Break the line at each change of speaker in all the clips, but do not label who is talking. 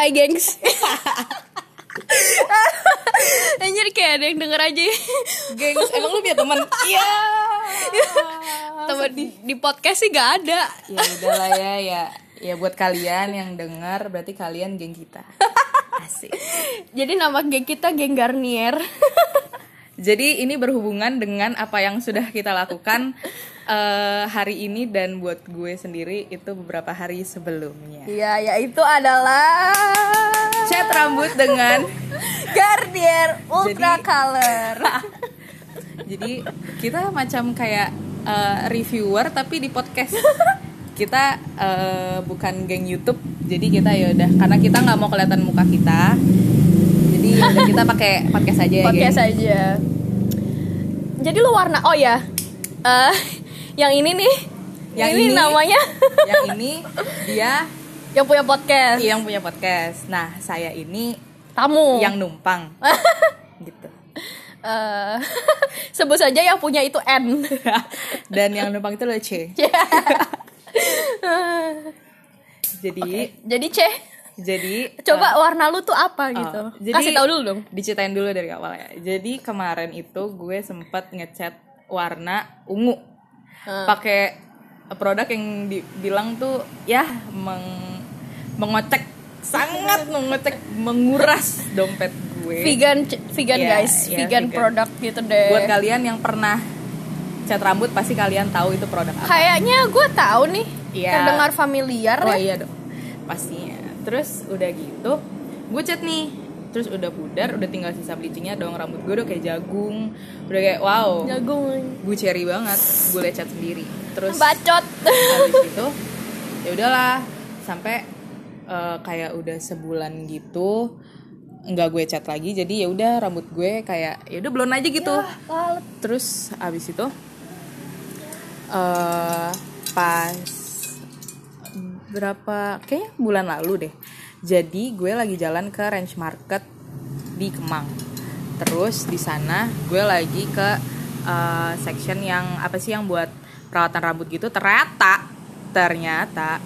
Hai gengs Anjir kayak ada yang denger aja
Gengs, emang lu punya teman? Iya.
Temen di, di podcast sih gak ada
ya udahlah ya, ya. Ya buat kalian yang dengar berarti kalian geng kita. Asik.
Jadi nama geng kita geng Garnier
Jadi ini berhubungan dengan apa yang sudah kita lakukan eh, hari ini dan buat gue sendiri itu beberapa hari sebelumnya.
Iya yaitu adalah
Cat rambut dengan
Garnier Ultra
Jadi-
Color
jadi kita macam kayak eh, reviewer tapi di podcast. Kita eh, bukan geng YouTube, jadi kita ya udah karena kita nggak mau kelihatan muka kita. Jadi ya udah kita pakai podcast aja ya,
Podcast
geng.
aja Jadi lu warna Oh ya Eh, Yang ini nih
Yang
ini,
ini-
namanya
Yang ini dia
Yang punya podcast
yang punya podcast. Nah, saya ini
Tamu
yang numpang. gitu.
Eh, Sebut saja yang punya itu N
Dan yang numpang itu adalah C. Jadi
Jadi C
jadi
Coba warna lu tuh apa
Oh,
gitu
jadi
Kasih tahu dulu dong
Diceritain dulu dari awal ya. Jadi kemarin itu gue sempat ngecat warna ungu.
Hmm.
Pakai produk yang dibilang tuh ya meng mengocek sangat mengocek menguras dompet gue.
Vegan Vegan
Iya,
guys
iya,
Vegan,
vegan.
produk gitu deh
Buat kalian yang pernah cat rambut pasti kalian tahu itu produk apa.
Kayaknya gue tahu nih
Iya.
Terdengar familiar
Oh
ya
iya dong, pastinya. Terus udah gitu, gue cat nih. Terus udah pudar, udah tinggal sisa bleachingnya dong. Rambut gue udah kayak jagung, udah kayak wow,
Jagung
gue cherry banget. Gue cat sendiri. Terus
Bacot
habis itu, ya udahlah sampai eh, kayak udah sebulan gitu nggak gue cat lagi jadi ya udah rambut gue kayak ya udah belum aja gitu
Lalet.
terus abis itu eh pas berapa kayaknya bulan lalu deh jadi gue lagi jalan ke range market di Kemang. Terus di sana gue lagi ke eh, section yang apa sih yang buat perawatan rambut gitu. Ternyata ternyata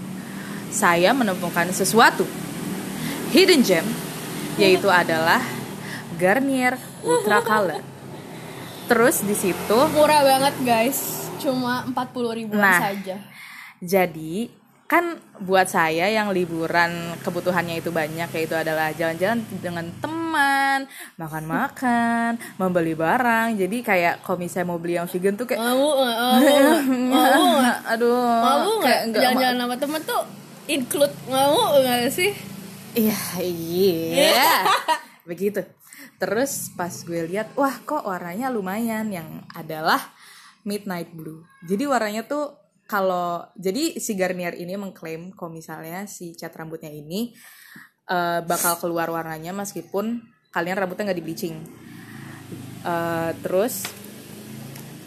saya menemukan sesuatu. Hidden gem yaitu adalah Garnier Ultra Color. Terus di situ
Murah banget guys. Cuma 40 ribuan
Nah.
saja.
Jadi kan buat saya yang liburan kebutuhannya itu banyak yaitu adalah jalan-jalan dengan teman, makan-makan, membeli barang. Jadi kayak kalau misalnya mau beli yang vegan tuh kayak
Mau? Mau nggak? Mau nggak?
aduh
Mau nggak? Jalan-jalan sama temen tuh include mau nggak sih?
Iya, iya. Begitu. Terus pas gue lihat, wah kok warnanya lumayan yang adalah midnight blue. Jadi warnanya tuh kalau jadi si Garnier ini mengklaim kalau misalnya si cat rambutnya ini eh, bakal keluar warnanya meskipun kalian rambutnya nggak di bleaching. Eh, terus,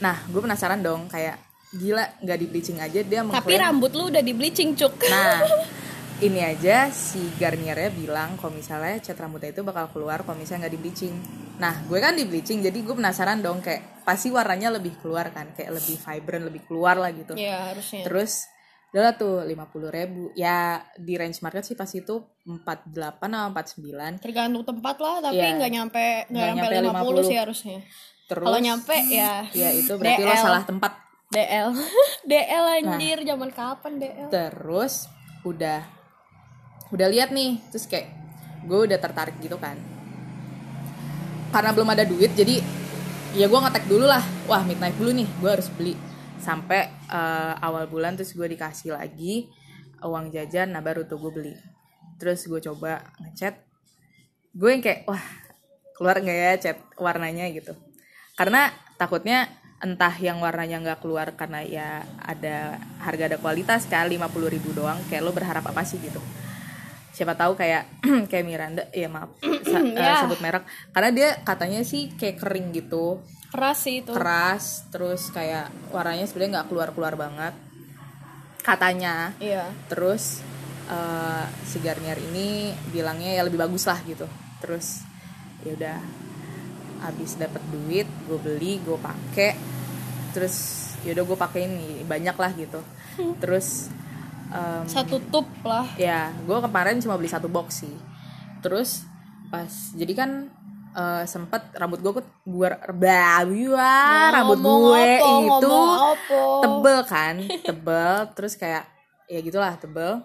nah gue penasaran dong kayak gila nggak di bleaching aja dia
Tapi
mengklaim
rambut lu udah di bleaching cuk.
Nah, ini aja si Garniernya bilang kalau misalnya cat rambutnya itu bakal keluar kalau misalnya nggak di bleaching. Nah, gue kan di bleaching, jadi gue penasaran dong kayak pasti warnanya lebih keluar kan, kayak lebih vibrant, lebih keluar lah gitu.
Iya harusnya.
Terus udah tuh 50 ribu ya di range market sih pas itu 48 atau 49
Tergantung tempat lah, tapi
Iya.
nggak nyampe nggak nyampe 50,
50.
sih harusnya.
terus
Kalau nyampe ya
ya itu berarti lo
DL.
salah tempat
DL. DL
Nah.
anjir, zaman kapan DL?
terus udah udah lihat nih terus kayak gue udah tertarik gitu kan karena belum ada duit jadi ya gue ngetek dulu lah. Wah midnight blue nih gue harus beli. Sampai eh, awal bulan terus gue dikasih lagi uang jajan nah baru tuh gue beli. Terus gue coba ngecat gue yang kayak wah keluar nggak ya cat warnanya? gitu. Karena takutnya entah yang warnanya nggak keluar karena ya ada harga ada kualitas kan 50 ribu doang kayak lo berharap apa sih gitu siapa tahu kayak kayak Miranda ya maaf sa- eh,
Ya.
sebut merek. Karena dia katanya sih kayak kering gitu.
Keras sih itu.
keras terus kayak warnanya sebenarnya nggak keluar keluar banget. Katanya.
Iya.
terus eh, si Garnier ini bilangnya ya lebih bagus lah gitu. Terus ya udah habis dapet duit gue beli gue pakai terus ya udah gue pakein nih banyak lah gitu. Terus em,
Satu tup lah.
ya gue kemarin cuma beli satu box sih. Terus pas jadi kan eh, sempet rambut gue gue bah, rambut gue
apa,
itu
apa.
tebel kan tebel. Terus kayak ya gitulah tebel.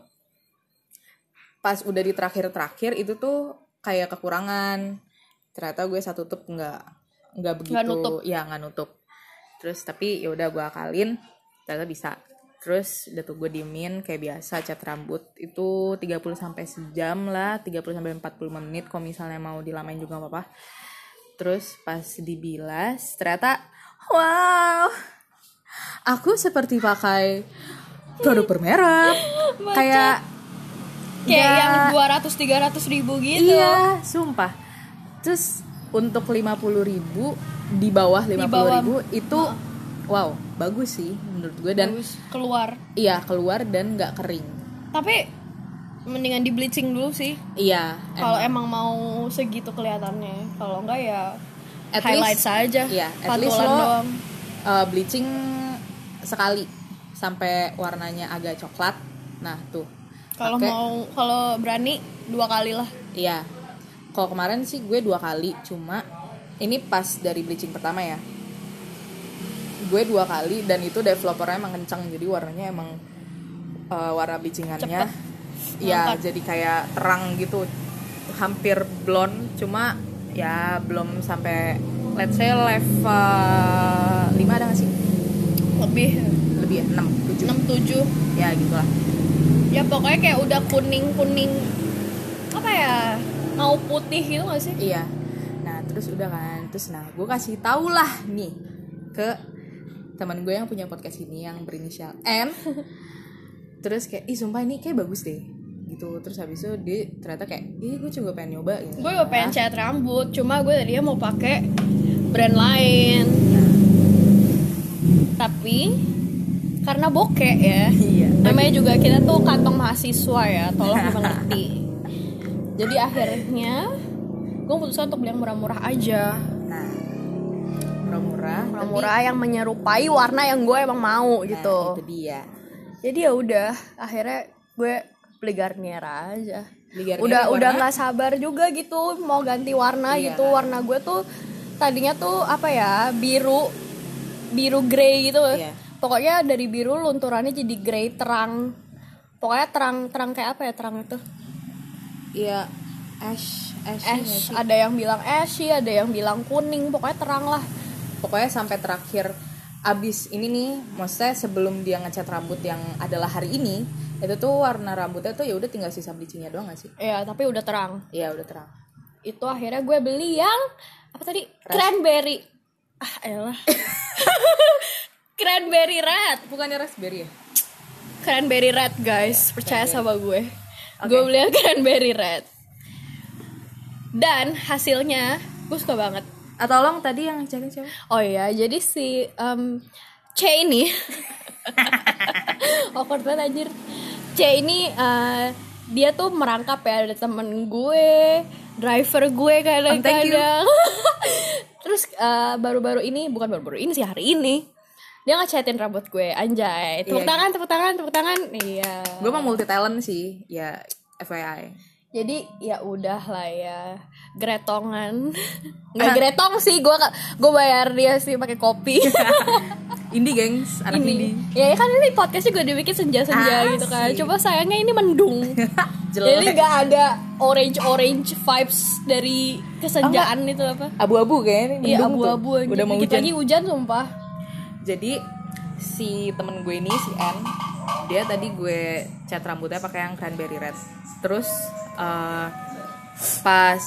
Pas udah di terakhir-terakhir itu tuh kayak kekurangan. Ternyata gue satu tutup nggak nggak begitu
nutup.
ya nggak nutup. Terus tapi ya udah gue akalin ternyata bisa terus udah tuh gue diemin kayak biasa cat rambut itu 30 sampai sejam lah 30 sampai 45 menit kalau misalnya mau dilamain juga apa-apa terus pas dibilas ternyata wow aku seperti pakai produk bermerek kayak
kayak
nggak-
yang 200 300 ribu gitu
Iya, sumpah. Terus untuk 50.000 ribu di bawah 50.000
bawah.
ribu itu wow, bagus sih menurut gue dan
Bagus, keluar
iya keluar dan nggak kering.
tapi mendingan di bleaching dulu sih
Iya,
kalau
emang.
emang mau segitu kelihatannya kalau enggak ya
At
highlight
least-
saja
iya, at least lo-
doang
Uh, bleaching sekali sampai warnanya agak coklat. Nah, tuh.
kalau mau kalau berani dua kali lah
Iya. Kalau kemarin sih gue dua kali, cuma ini pas dari bleaching pertama ya. Gue dua kali dan itu developernya emang kencang, jadi warnanya emang uh, warna bleachingannya, ya jadi kayak terang gitu, hampir blonde, cuma ya belum sampai let's say level 5 ada gak sih?
lebih
Lebih ya, 6, 7
6 7
ya gitulah.
ya pokoknya kayak udah kuning kuning apa ya mau putih gitu gak sih
Iya. Nah, terus udah kan. Terus nah, gue kasih tau lah nih ke teman gue yang punya podcast ini yang berinisial N. terus kayak, ih sumpah ini kayak bagus deh. Gitu. Terus habis itu dia ternyata kayak, ih gue juga pengen nyoba gitu.
gue juga pengen cat rambut cuma gue tadinya mau pakai brand lain tapi karena bokeh ya
Iya.
namanya juga kita tuh kantong mahasiswa ya tolong mengerti jadi akhirnya gue memutuskan untuk beli yang murah-murah aja
Nah, murah-murah. tapi-
murah-murah yang menyerupai warna yang gue emang mau
Nah,
gitu.
itu dia.
jadi ya udah akhirnya gue beli Garnier aja.
Beli Garnier
udah
warna-
udah nggak sabar juga gitu mau ganti warna
Iya.
gitu. Warna gue tuh tadinya tuh apa ya biru biru grey gitu.
Iya.
pokoknya dari biru lunturannya jadi grey terang. Pokoknya terang terang kayak apa ya terang itu?
Iya, ash, ash,
ash ada yang bilang ashy ada yang bilang kuning. Pokoknya terang lah
Pokoknya sampai terakhir abis ini nih, maksudnya sebelum dia ngecat rambut yang adalah hari ini, itu tuh warna rambutnya tuh ya udah tinggal sisa bleachingnya doang gak sih?
ya tapi udah terang.
Iya udah terang.
itu akhirnya gue beli yang apa tadi? Cranberry. Ah elah. Cranberry red
Bukannya raspberry ya?
cranberry red guys. Percaya sama gue. Gue beli yang cranberry red dan hasilnya gue suka banget
Ah, tolong tadi yang cekin siapa?
oh iya jadi si um, C ini. Awkward banget anjir. C ini uh, dia tuh merangkap ya ada temen gue driver gue
Oh,
kadang-kadang terus uh, baru-baru ini bukan baru-baru ini sih hari ini dia ngecatin rambut gue anjay. Tepuk
Iya.
tangan tepuk tangan tepuk tangan. Iya.
Gue mah multi talent sih, ya FYI.
Jadi ya udah lah ya. Gretongan. Nggak gretong sih gue gue bayar dia sih pakai kopi.
Indie gengs, anak
ini. ya kan ini podcast juga dibikin senja-senja gitu kan. coba sayangnya ini mendung. Jadi nggak ada orange orange vibes dari kesenjaan itu apa.
Abu-abu kayaknya ini
iya abu-abu.
Udah mau hujan.
lagi hujan sumpah.
Jadi si temen gue ini si N, dia tadi gue cat rambutnya pakai yang cranberry red. Terus eh, pas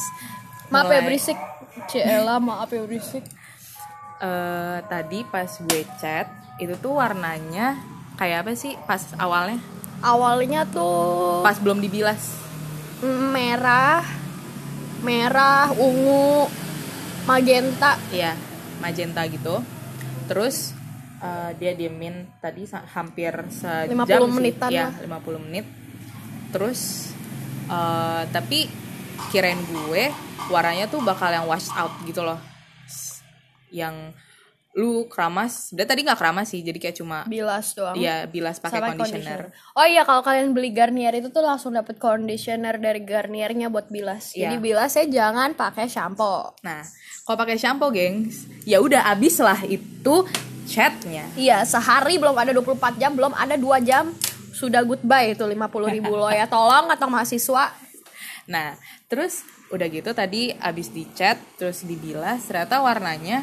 maaf ya
mulai-
berisik. Ciela maaf ya berisik.
Eh, tadi pas gue cat itu tuh warnanya kayak apa sih pas awalnya?
Awalnya tuh
pas belum dibilas.
merah merah ungu magenta.
Iya, magenta gitu. Terus eh, dia diemin tadi hampir sejam
50
sih.
menitan
Iya,
lah.
50 menit. Terus eh, tapi kirain gue warnanya tuh bakal yang wash out gitu loh. Yang lu keramas sebenarnya tadi nggak keramas sih jadi kayak cuma
bilas doang
ya bilas pakai
Sama
conditioner.
Oh iya kalau kalian beli Garnier itu tuh langsung dapet conditioner dari Garniernya buat bilas.
Iya.
Jadi bilasnya jangan pakai shampoo.
Nah, kalau pakai shampoo, gengs, ya udah abis lah itu chatnya.
Iya, sehari belum ada 24 jam, belum ada 2 jam sudah goodbye itu 50 ribu lo ya. Tolong atau mahasiswa
Nah, terus udah gitu tadi abis dicat, terus dibilas, ternyata warnanya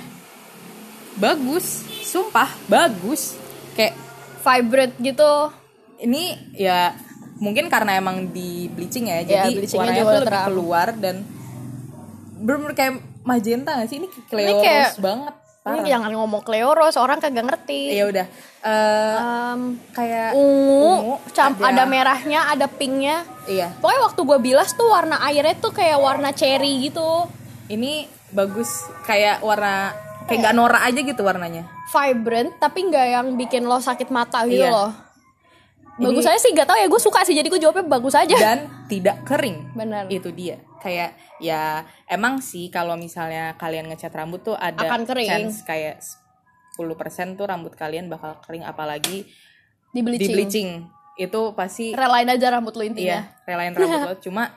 bagus, sumpah bagus. Kayak
vibrate gitu.
ini ya mungkin karena emang di bleaching ya,
Ya,
jadi warnanya
juga
tuh lebih
terang.
keluar dan bener kayak magenta gak sih? Ini
kayak-
Rose banget.
Ini
Parah.
jangan ngomong Cleoros, orang kagak ngerti.
Ya udah. Eh,
Em,
kayak
ungu, cam-
ada-
ada merahnya, ada pinknya.
iya.
Pokoknya waktu gue bilas tuh warna airnya tuh kayak warna cherry gitu.
Ini bagus kayak warna kayak nggak norak aja gitu warnanya.
Vibrant tapi nggak yang bikin lo sakit mata gitu
Iya.
loh. Bagus aja sih gak tau ya gue suka sih jadi gue jawabnya bagus aja.
dan tidak kering.
Bener.
Itu dia. Kayak ya emang sih kalau misalnya kalian ngecat rambut tuh ada
Akan kering.
chance kayak 10% tuh rambut kalian bakal kering apalagi
Di
di
bleaching.
bleaching. Itu pasti
Relain aja rambut lo intinya.
iya, relain rambut lo cuma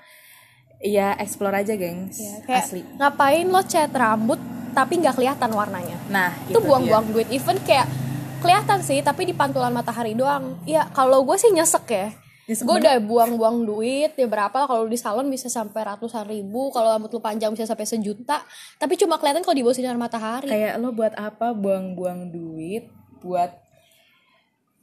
ya explore aja, gengs.
Ya, kayak
Asli.
ngapain lo cat rambut tapi nggak kelihatan warnanya.
Nah,
Itu buang-buang duit. Even kayak kelihatan sih tapi di pantulan matahari doang. Ya kalau gue sih nyesek ya. Gue udah buang-buang duit ya berapa lah kalau di salon bisa sampai ratusan ribu kalau rambut lu panjang bisa sampai sejuta. Tapi cuma kelihatan kalau di bawah sinar matahari.
Kayak lo buat apa? Buang-buang duit buat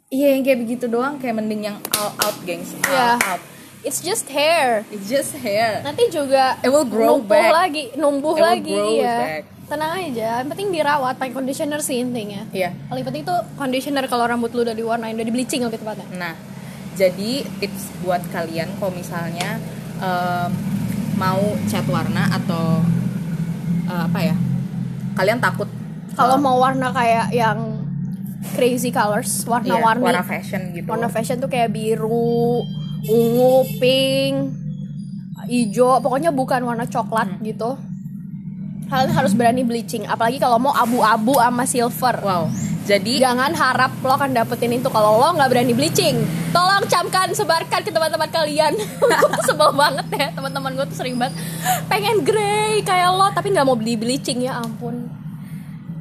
iya yang kayak begitu doang kayak mending yang all out gengs. All
Iya.
out.
It's just hair.
It's just hair.
Nanti juga
It will grow
numbuh
back.
lagi numbuh
It will
lagi
grow
iya.
back.
tenang aja yang penting dirawat pakai conditioner sih intinya.
Iya.
Paling penting tuh conditioner kalau rambut lu udah diwarnain udah di bleaching lebih tepatnya.
Nah jadi tips buat kalian kalau misalnya em, mau cat warna atau eh, apa ya kalian takut
kalau mau warna kayak yang crazy colors warna-warni.
Warna fashion gitu.
Warna fashion tuh kayak biru ungu pink hijau pokoknya bukan warna coklat
Hmm.
gitu. Kalian harus berani bleaching apalagi kalau mau abu-abu sama silver.
Wow jadi
jangan harap lo akan dapetin itu kalau lo nggak berani bleaching. Tolong camkan sebarkan ke teman-teman kalian. Gue tuh sebel banget ya teman-teman gue tuh sering banget pengen grey kayak lo tapi nggak mau beli bleaching ya ampun.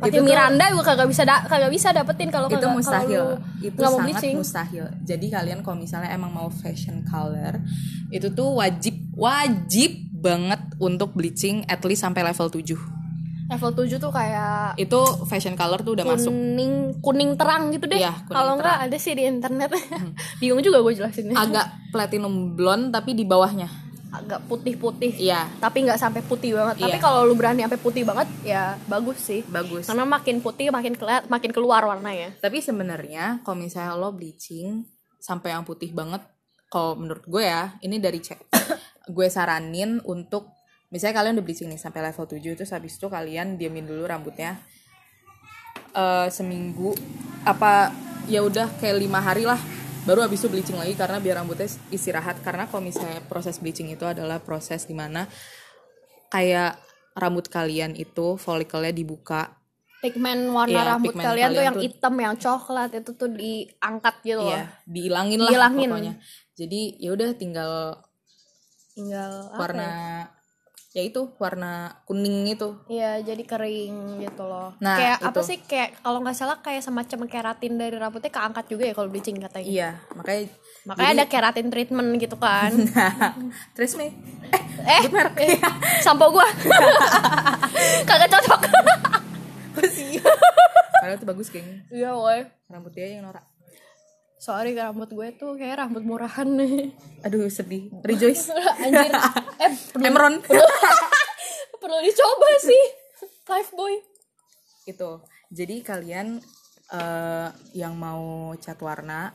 Pati
Itu
Miranda juga kagak bisa da- kagak bisa dapetin kalau
itu
kagak-
mustahil. itu
nggak mau
sangat
bleaching.
mustahil. Jadi kalian kalau misalnya emang mau fashion color itu tuh wajib wajib banget untuk bleaching at least sampai level 7
level 7 tuh kayak
itu fashion color tuh udah masuk.
kuning kuning terang gitu deh.
Kuning
kalau nggak ada sih di internet. Bingung juga gue jelasinnya.
Agak platinum blonde tapi di bawahnya.
Agak putih-putih.
Iya.
Tapi nggak sampai putih banget. Tapi
Iya.
kalau lu berani sampai putih banget ya bagus sih.
Bagus.
Karena makin putih makin keliat makin keluar warnanya.
Tapi sebenarnya kalau misalnya lo bleaching sampai yang putih banget kalau menurut gue ya ini dari cek gue saranin untuk misalnya kalian udah bleaching nih sampai level 7 terus habis itu kalian diamin dulu rambutnya eh seminggu apa ya udah kayak lima hari lah baru habis itu bleaching lagi karena biar rambutnya istirahat karena kalau misalnya proses bleaching itu adalah proses di mana kayak rambut kalian itu folikelnya dibuka
pigmen warna
Iya,
rambut
pigmen
kalian tuh
kalian
yang
tuh-
hitam yang coklat itu tuh diangkat gitu loh
Iya, dihilangin lah
Dihilangin.
pokoknya. Jadi ya udah tinggal
tinggal
warna ya? Itu warna kuning itu.
Iya, jadi kering gitu loh.
Nah,
kayak apa
itu.
sih kayak kalau nggak salah kayak semacam keratin dari rambutnya keangkat juga ya kalau bleaching katanya.
Iya, makanya
Makanya ada keratin treatment gitu kan.
Terus nih,
eh, eh, sampo gua. Kagak cocok.
padahal itu bagus geng.
Iya, woi.
Rambut dia yang norak.
Sorry rambut gue tuh kayak rambut murahan nih.
Aduh sedih. Rejoice.
Anjir. Eh, perlu,
Emeron.
perlu dicoba sih. Life boy.
itu. Jadi kalian eh, yang mau cat warna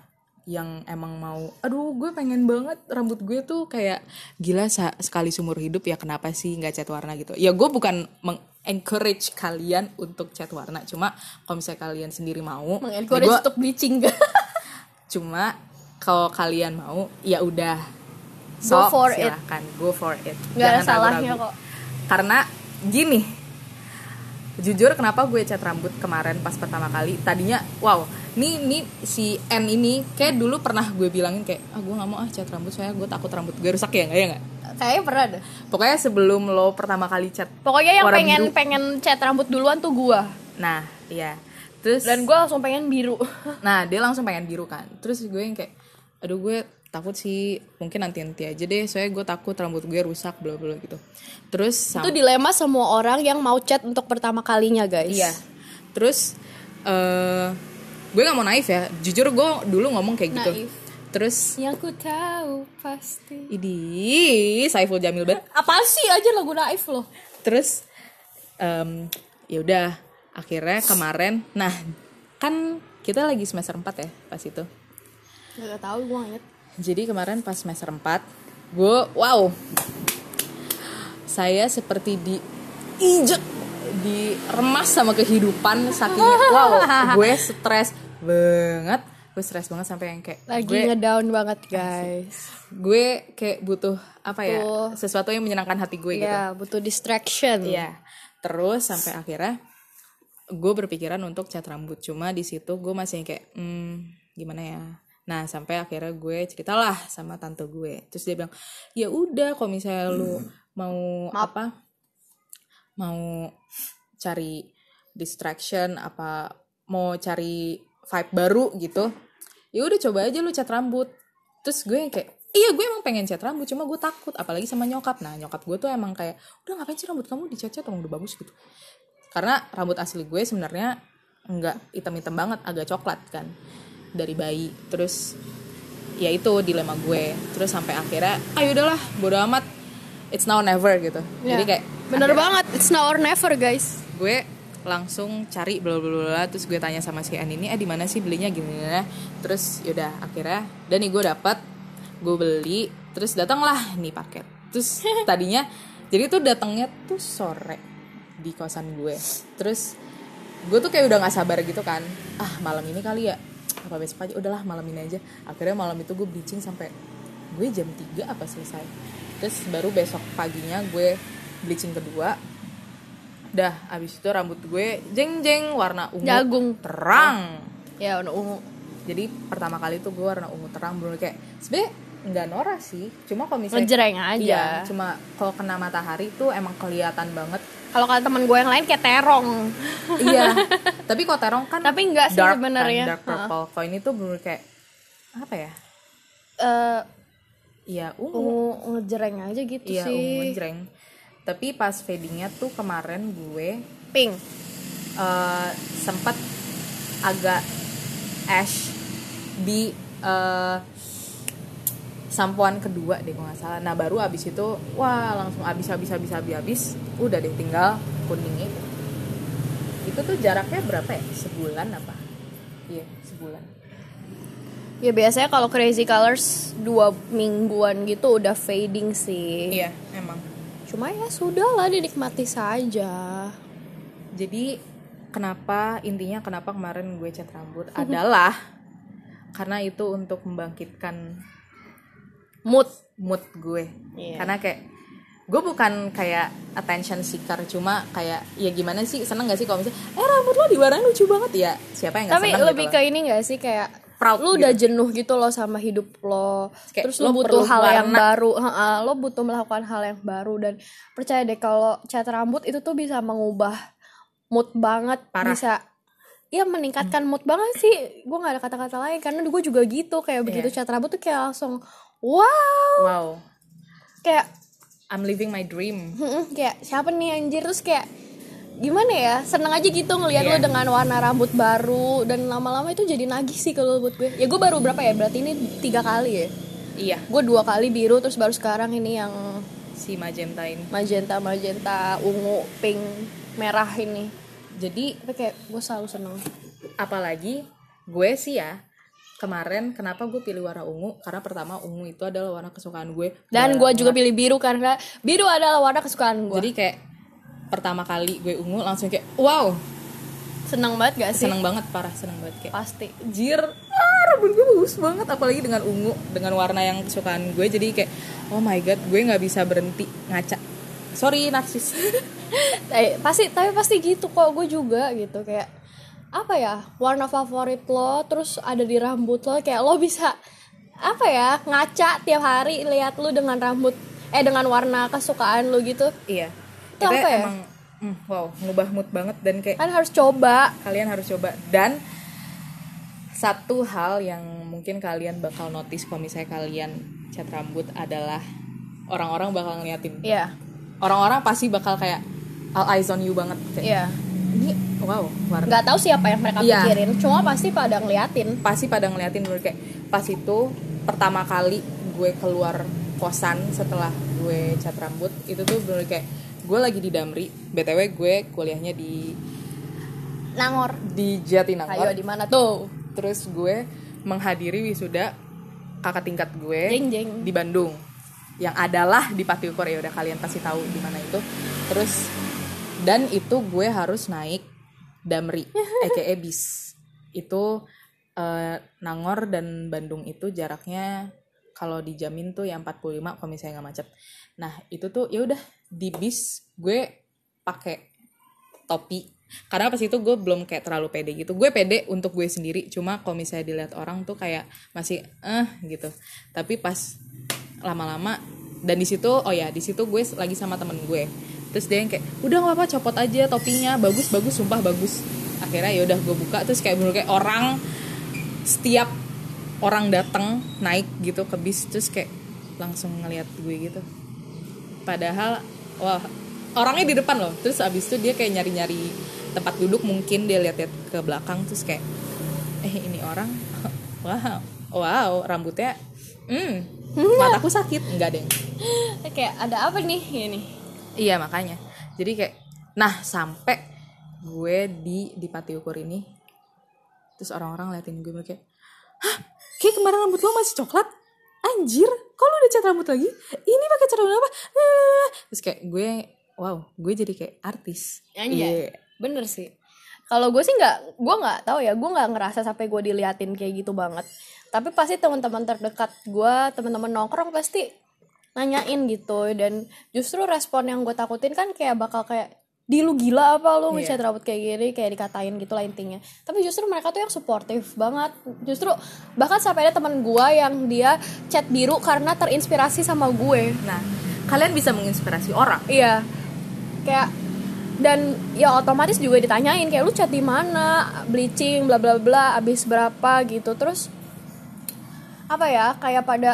yang emang mau aduh gue pengen banget rambut gue tuh kayak gila sekali seumur hidup ya kenapa sih nggak cat warna gitu ya gue bukan meng encourage kalian untuk cat warna cuma kalau misalnya kalian sendiri mau ya
Mengencourage
gua-
untuk bleaching.
Cuma kalau kalian mau ya udah
Go for it.
silahkan go for it
Nggak ada salahnya kok.
karena gini jujur kenapa gue cat rambut kemarin pas pertama kali tadinya wow nih nih si N ini kayak dulu pernah gue bilangin kayak ah gue nggak mau ah cat rambut soalnya gue takut rambut gue rusak ya nggak ya nggak
Kayaknya pernah deh.
pokoknya sebelum lo pertama kali cat
Pokoknya yang pengen
biru.
pengen cat rambut duluan tuh gua.
nah iya terus
Dan gua langsung pengen biru.
nah dia langsung pengen biru kan terus gue yang kayak aduh gue takut sih mungkin nanti nanti aja deh soalnya gue takut rambut gue rusak bla bla gitu terus
Itu dilema semua orang yang mau cat untuk pertama kalinya, guys.
Iya. Terus eh gue nggak mau naif ya. Jujur gue dulu ngomong kayak gitu.
Naif.
Terus
Yang ku tahu pasti.
idi Saiful Jamil banget.
Apa sih aja lagu naif loh?
Terus em ya udah akhirnya kemarin nah kan kita lagi semester 4 ya pas itu.
Gak tahu gua nggak inget.
Jadi kemarin pas semester 4 gue wow saya seperti di injek diremas sama kehidupan saking wow gue stres banget gue stres banget sampai yang kayak
Lagi
gue
ngedown banget, guys.
gue kayak butuh apa ya sesuatu yang menyenangkan hati gue gitu
Ya, butuh distraction.
Iya. Terus sampai akhirnya gue berpikiran untuk cat rambut. Cuma di situ gue masih kayak hmm, gimana ya. Nah sampai akhirnya gue ceritalah sama tante gue. Terus dia bilang ya udah kalau misalnya lu mau apa mau cari distraction apa mau cari vibe baru gitu ya udah coba aja lu cat rambut. Terus gue yang kayak iya gue emang pengen cat rambut cuma gue takut. Apalagi sama nyokap. Nah nyokap gue tuh emang kayak udah ngapain sih rambut kamu dicat-cat emang udah bagus gitu karena rambut asli gue sebenarnya nggak hitam-hitam banget agak coklat kan dari bayi. Terus ya itu dilema gue. Terus sampai akhirnya ayo udahlah bodo amat. It's now or never gitu.
Ya.
jadi kayak
Bener banget, it's now or never, guys.
gue langsung cari bla bla bla bla. terus gue tanya sama si An ini eh di mana sih belinya? Gini gini terus yaudah akhirnya dan nih gue dapat gue beli. Terus datanglah nih paket. Terus tadinya jadi tuh datangnya tuh sore di kosan gue. Terus gue tuh kayak udah nggak sabar gitu kan. Ah malam ini kali ya. Apa besok aja? Udahlah malam ini aja. Akhirnya malam itu gue bleaching sampai gue jam 3 apa selesai? Terus baru besok paginya gue bleaching kedua. Dah abis itu rambut gue jeng jeng warna ungu
Jagung.
terang.
Ya, warna ungu.
jadi pertama kali tuh gue warna ungu terang belum kayak sebenernya nggak norak sih. Cuma kalau misalnya
Ngejreng aja.
iya cuma kalau kena matahari tuh emang kelihatan banget
Kalau kata temen gue yang lain kayak terong.
iya tapi kalau terong kan
Tapi enggak sih
dark
sebenarnya.
kan, dark purple kalau ini tuh bener kayak apa ya
Eh,
iya ungu
ungu ngejreng aja gitu
iya
sih.
ungu ngejreng tapi pas fadingnya tuh kemarin gue
Pink.
eh sempat agak ash di eh, sampoan kedua deh kalau nggak salah. Nah baru abis itu wah langsung abis habis habis habis habis udah deh tinggal kuningnya. Itu tuh jaraknya berapa ya? Sebulan apa? Iya sebulan.
Ya biasanya kalau crazy colors dua mingguan gitu udah fading sih.
Iya emang.
Cuma ya sudah lah dinikmati saja.
Jadi kenapa intinya kenapa kemarin gue cat rambut adalah karena itu untuk membangkitkan
Mood.
mood gue
Iya.
karena kayak gue bukan kayak attention seeker cuma kayak ya gimana sih seneng gak sih kalau misalnya eh rambut lo diwarnain lucu banget ya siapa yang gak
Tapi
seneng
lebih
gitu
ke ini gak sih kayak
Proud
lu udah jenuh gitu loh sama hidup lo.
Kayak
Terus
lo
lu butuh hal yang
warna.
baru, Heeh, lo butuh melakukan hal yang baru dan percaya deh kalau cat rambut itu tuh bisa mengubah mood banget,
Parah.
bisa ya meningkatkan mood banget sih. Gue nggak ada kata-kata lain karena gue juga gitu kayak begitu
Iya.
cat rambut tuh kayak langsung wow,
wow.
Kayak
I'm living my dream.
Kayak siapa nih anjir? Terus kayak gimana ya? Seneng aja gitu ngelihat
Iya.
lo dengan warna rambut baru dan lama-lama itu jadi nagih sih kalau buat gue. Ya gue baru berapa ya? Berarti ini tiga kali ya?
Iya.
Gue dua kali biru terus baru sekarang ini yang
si magenta ini
magenta magenta ungu pink merah ini.
Jadi
kayak gue selalu seneng.
Apalagi gue sih ya kemarin kenapa gue pilih warna ungu? Karena pertama ungu itu adalah warna kesukaan gue.
Dan gue juga pilih biru karena biru adalah warna kesukaan gue
jadi kayak pertama kali gue ungu langsung kayak wow!
Seneng banget gak sih?
Seneng banget parah seneng banget kayak
pasti.
Jir, ah, rambut gue bagus banget apalagi dengan ungu dengan warna yang kesukaan gue. Jadi kayak oh my god gue nggak bisa berhenti ngaca. Sorry narsis.
Eh, pasti tapi pasti gitu kok gue juga gitu kayak apa ya warna favorit lo terus ada di rambut lo kayak lo bisa apa ya ngaca tiap hari lihat lu dengan rambut eh dengan warna kesukaan lu gitu.
Iya.
Itu apa ya?
emang mm, wow ngubah mood banget dan kayak
kan harus coba.
Kalian harus coba. Dan satu hal yang mungkin kalian bakal notice kalau misalnya kalian cat rambut adalah orang-orang bakal ngeliatin.
Iya.
Orang-orang pasti bakal kayak all eyes on you banget. Kayak
iya.
Ini wow warna
nggak tahu siapa yang mereka
Iya.
pikirin cuma pasti pada ngeliatin.
Pasti pada ngeliatin dulu kayak pas itu pertama kali gue keluar kosan setelah gue cat rambut itu tuh bener kayak gue lagi di Damri btw gue kuliahnya di
nangor.
Di
ayo
Jatinangor
di mana tuh?
Terus gue menghadiri wisuda kakak tingkat gue
jeng jeng.
di Bandung yang adalah di Patiukur ya udah kalian pasti tahu di mana itu. Terus dan itu gue harus naik Damri aka bis. Itu eh, Nangor dan Bandung itu jaraknya kalau dijamin tuh yang 45 kalau misalnya nggak macet. Nah itu tuh ya udah di bis gue pakai topi. Karena pas itu gue belum kayak terlalu pede gitu. Gue pede untuk gue sendiri cuma kalau misalnya dilihat orang tuh kayak masih eh gitu. Tapi pas lama-lama dan di situ oh ya di situ gue lagi sama temen gue. Terus dia yang kayak udah nggak apa copot aja topinya. Bagus bagus sumpah bagus. Akhirnya ya udah gue buka terus kayak bener kayak orang setiap orang datang naik gitu ke bis terus kayak langsung ngeliat gue gitu. Padahal wah orangnya di depan loh. Terus abis itu dia kayak nyari-nyari tempat duduk mungkin dia lihat-lihat ke belakang terus kayak eh ini orang? Wow wow rambutnya hmm mataku sakit. Enggak deh
kayak ada apa nih? Ini
iya makanya. Jadi kayak nah sampai gue di di Patiukur ini terus orang-orang liatin gue kayak hah? Kayak kemarin rambut lo masih coklat? Anjir kok lo udah cat rambut lagi? Ini pakai cat rambut apa? Terus kayak gue wow gue jadi kayak artis.
Anjay.
Iya.
bener sih. Kalau gue sih nggak gue nggak tahu ya gue nggak ngerasa sampai gue diliatin kayak gitu banget. Tapi pasti teman-teman terdekat gue teman-teman nongkrong pasti nanyain gitu dan justru respon yang gue takutin kan kayak bakal kayak di lu gila apa lu
Iya.
ngecat rambut kayak gini kayak dikatain gitu lah intinya tapi justru mereka tuh yang suportif banget justru bahkan sampai ada teman gue yang dia cat biru karena terinspirasi sama gue
nah kalian bisa menginspirasi orang
Iya. Kayak dan ya otomatis juga ditanyain kayak lu cat di mana, bleaching bla bla bla, habis berapa gitu. Terus apa ya? Kayak pada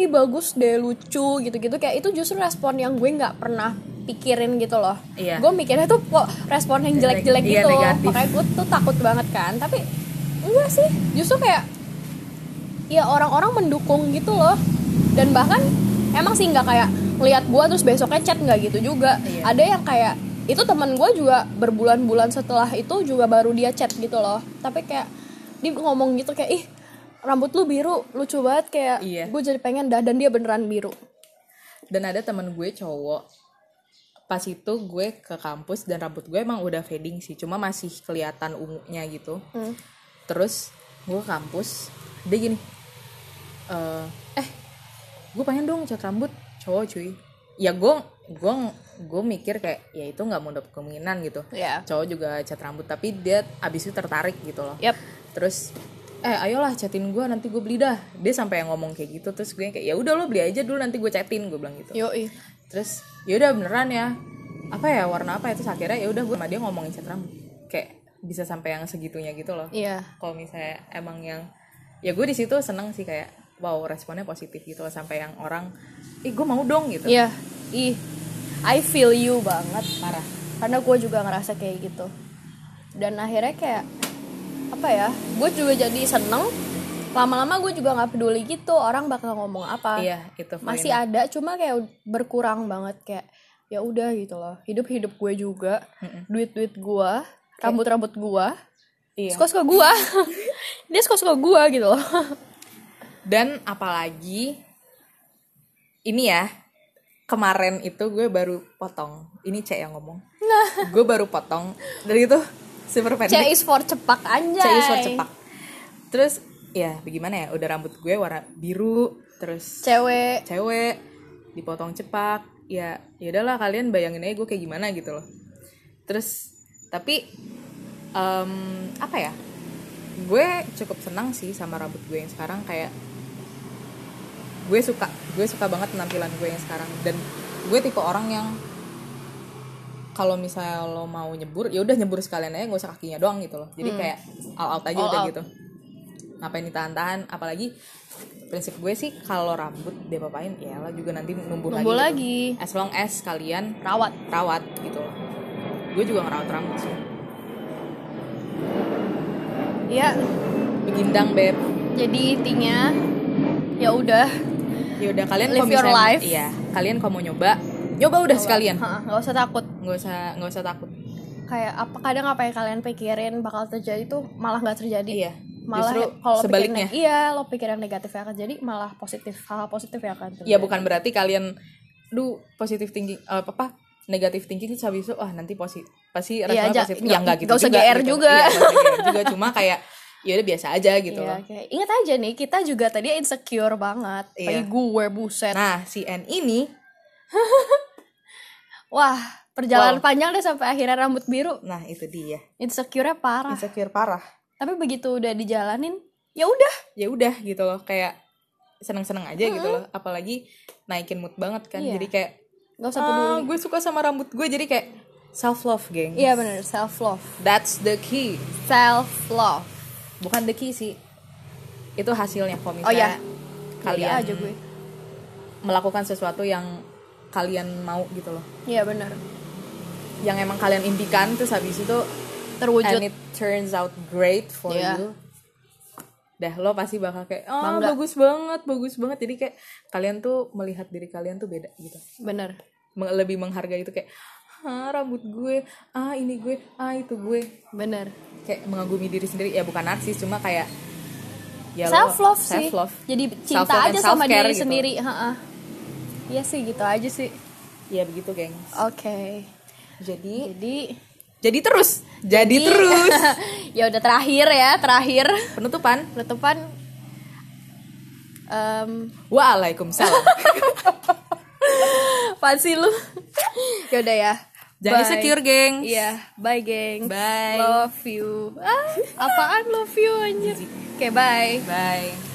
ih bagus deh lucu gitu-gitu kayak itu justru respon yang gue nggak pernah pikirin gitu loh.
Iya.
Gue mikirnya tuh kok respon yang jelek-jelek
Iya,
gitu.
negatif.
Makanya gue tuh takut banget kan. Tapi enggak sih, justru kayak ya orang-orang mendukung gitu loh. Dan bahkan emang sih nggak kayak lihat gue terus besoknya chat nggak gitu juga.
Iya.
Ada yang kayak itu teman gue juga berbulan-bulan setelah itu juga baru dia chat gitu loh. Tapi kayak dia ngomong gitu kayak ih rambut lu biru lucu banget kayak
Iya.
gue jadi pengen dah dan dia beneran biru.
dan ada temen gue cowok pas itu gue ke kampus dan rambut gue emang udah fading sih cuma masih kelihatan ungunya gitu
Hmm.
terus gue ke kampus dia gini eh eh gue pengen dong cat rambut cowok cuy ya gue gue gue mikir kayak ya itu nggak mau dapet kemungkinan gitu
Ya.
cowok juga cat rambut tapi dia abis itu tertarik gitu loh
Yap.
terus eh ayolah catin gue nanti gue beli dah dia sampai yang ngomong kayak gitu terus gue kayak ya udah lo beli aja dulu nanti gue catin gue bilang gitu
Yoi.
terus ya udah beneran ya apa ya warna apa itu akhirnya ya udah gue sama dia ngomongin cat rambut kayak bisa sampai yang segitunya gitu loh
Iya.
kalau misalnya emang yang ya gue di situ seneng sih kayak wow responnya positif gitu loh sampai yang orang ih gue mau dong gitu
Iya. Ih. I feel you banget.
parah
karena gue juga ngerasa kayak gitu dan akhirnya kayak apa ya gue juga jadi seneng. Lama-lama gue juga nggak peduli gitu orang bakal ngomong apa.
Iya itu
masih ada cuma kayak berkurang banget kayak ya udah gitu loh. Hidup hidup gue juga duit duit gue rambut rambut gue
iya.
suka suka gue dia suka suka gue gitu loh.
Dan apalagi ini ya kemarin itu gue baru potong. Ini cek yang ngomong. Gue baru potong. Dari itu super
C
pendek
is for cepak anjay.
Cek for cepak. Terus ya bagaimana ya? Udah rambut gue warna biru terus
cewek.
cewek dipotong cepak. Ya ya udahlah kalian bayangin aja gue kayak gimana gitu loh. Terus tapi em, apa ya? Gue cukup senang sih sama rambut gue yang sekarang kayak gue suka gue suka banget penampilan gue yang sekarang. Dan gue tipe orang yang kalau misalnya lo mau nyebur ya udah nyebur sekalian aja nggak usah kakinya doang gitu loh jadi kayak all out aja
Hmm. All
udah
out.
gitu ngapain ditahan-tahan apalagi prinsip gue sih kalau rambut dia papain ya lah juga nanti numbuh,
Numbuh
lagi,
lagi.
gitu. as long as kalian
rawat
rawat gitu loh gue juga ngerawat rambut sih
ya
begindang beb
jadi intinya ya udah
ya udah kalian
Live your
misalnya-
life.
iya kalian kalau mau nyoba nyoba udah sekalian
nggak usah takut
nggak usah nggak usah takut
kayak apa kadang apa yang kalian pikirin bakal terjadi tuh malah nggak terjadi
iya
malah kalau
sebaliknya
pikirin, iya lo pikir yang negatif yang akan jadi malah positif hal positif yang akan terjadi
ya bukan berarti kalian du positif thinking eh, apa negatif thinking terus habis itu wah nanti posi pasti
Iya
responnya
aja,
positif ya enggak gitu
nggak usah
juga,
GR
gitu.
juga.
Iya, GR juga cuma kayak ya udah biasa aja gitu
Iya,
loh.
Ingat aja nih, kita juga tadi insecure banget.
Iya.
Kayak gue buset.
nah si N ini
Wah, perjalanan
Wow.
panjang deh sampai akhirnya rambut biru.
nah itu dia
Insecure-nya parah.
insecure parah
Tapi begitu udah dijalanin, ya udah.
ya udah gitu loh kayak seneng-seneng aja gitu loh apalagi naikin mood banget kan
Iya.
jadi kayak
Gak usah peduli.
ah, gue suka sama rambut gue jadi kayak self love geng
Iya bener, self love.
that's the key
Self love.
bukan the key sih itu hasilnya kalau
Oh iya.
misalnya kalian
Iya aja gue.
melakukan sesuatu yang kalian mau gitu loh
Iya bener.
yang emang kalian impikan terus habis itu
Terwujud.
and it turns out great for
Iya.
you dah lo pasti bakal kayak oh
Bangga.
bagus banget bagus banget jadi kayak kalian tuh melihat diri kalian tuh beda gitu
Bener.
Lebih menghargai itu kayak ah rambut gue ah ini gue ah itu gue
Bener.
kayak mengagumi diri sendiri ya bukan narsis cuma kayak ya lo-
self love sih.
self love
Jadi cinta
Self-love
aja
and
sama diri
gitu.
sendiri. Ha-ha. Iya sih gitu aja sih.
ya begitu geng
Oke.
jadi
Jadi
jadi terus jadi terus
ya udah terakhir ya, terakhir
penutupan
penutupan Em,
waalaikumsalam
sih lu? ya udah ya.
jangan
Bye.
insecure geng
Iya, bye geng.
Bye.
Love you. Ah, apaan love you anjir? Oke, bye.
bye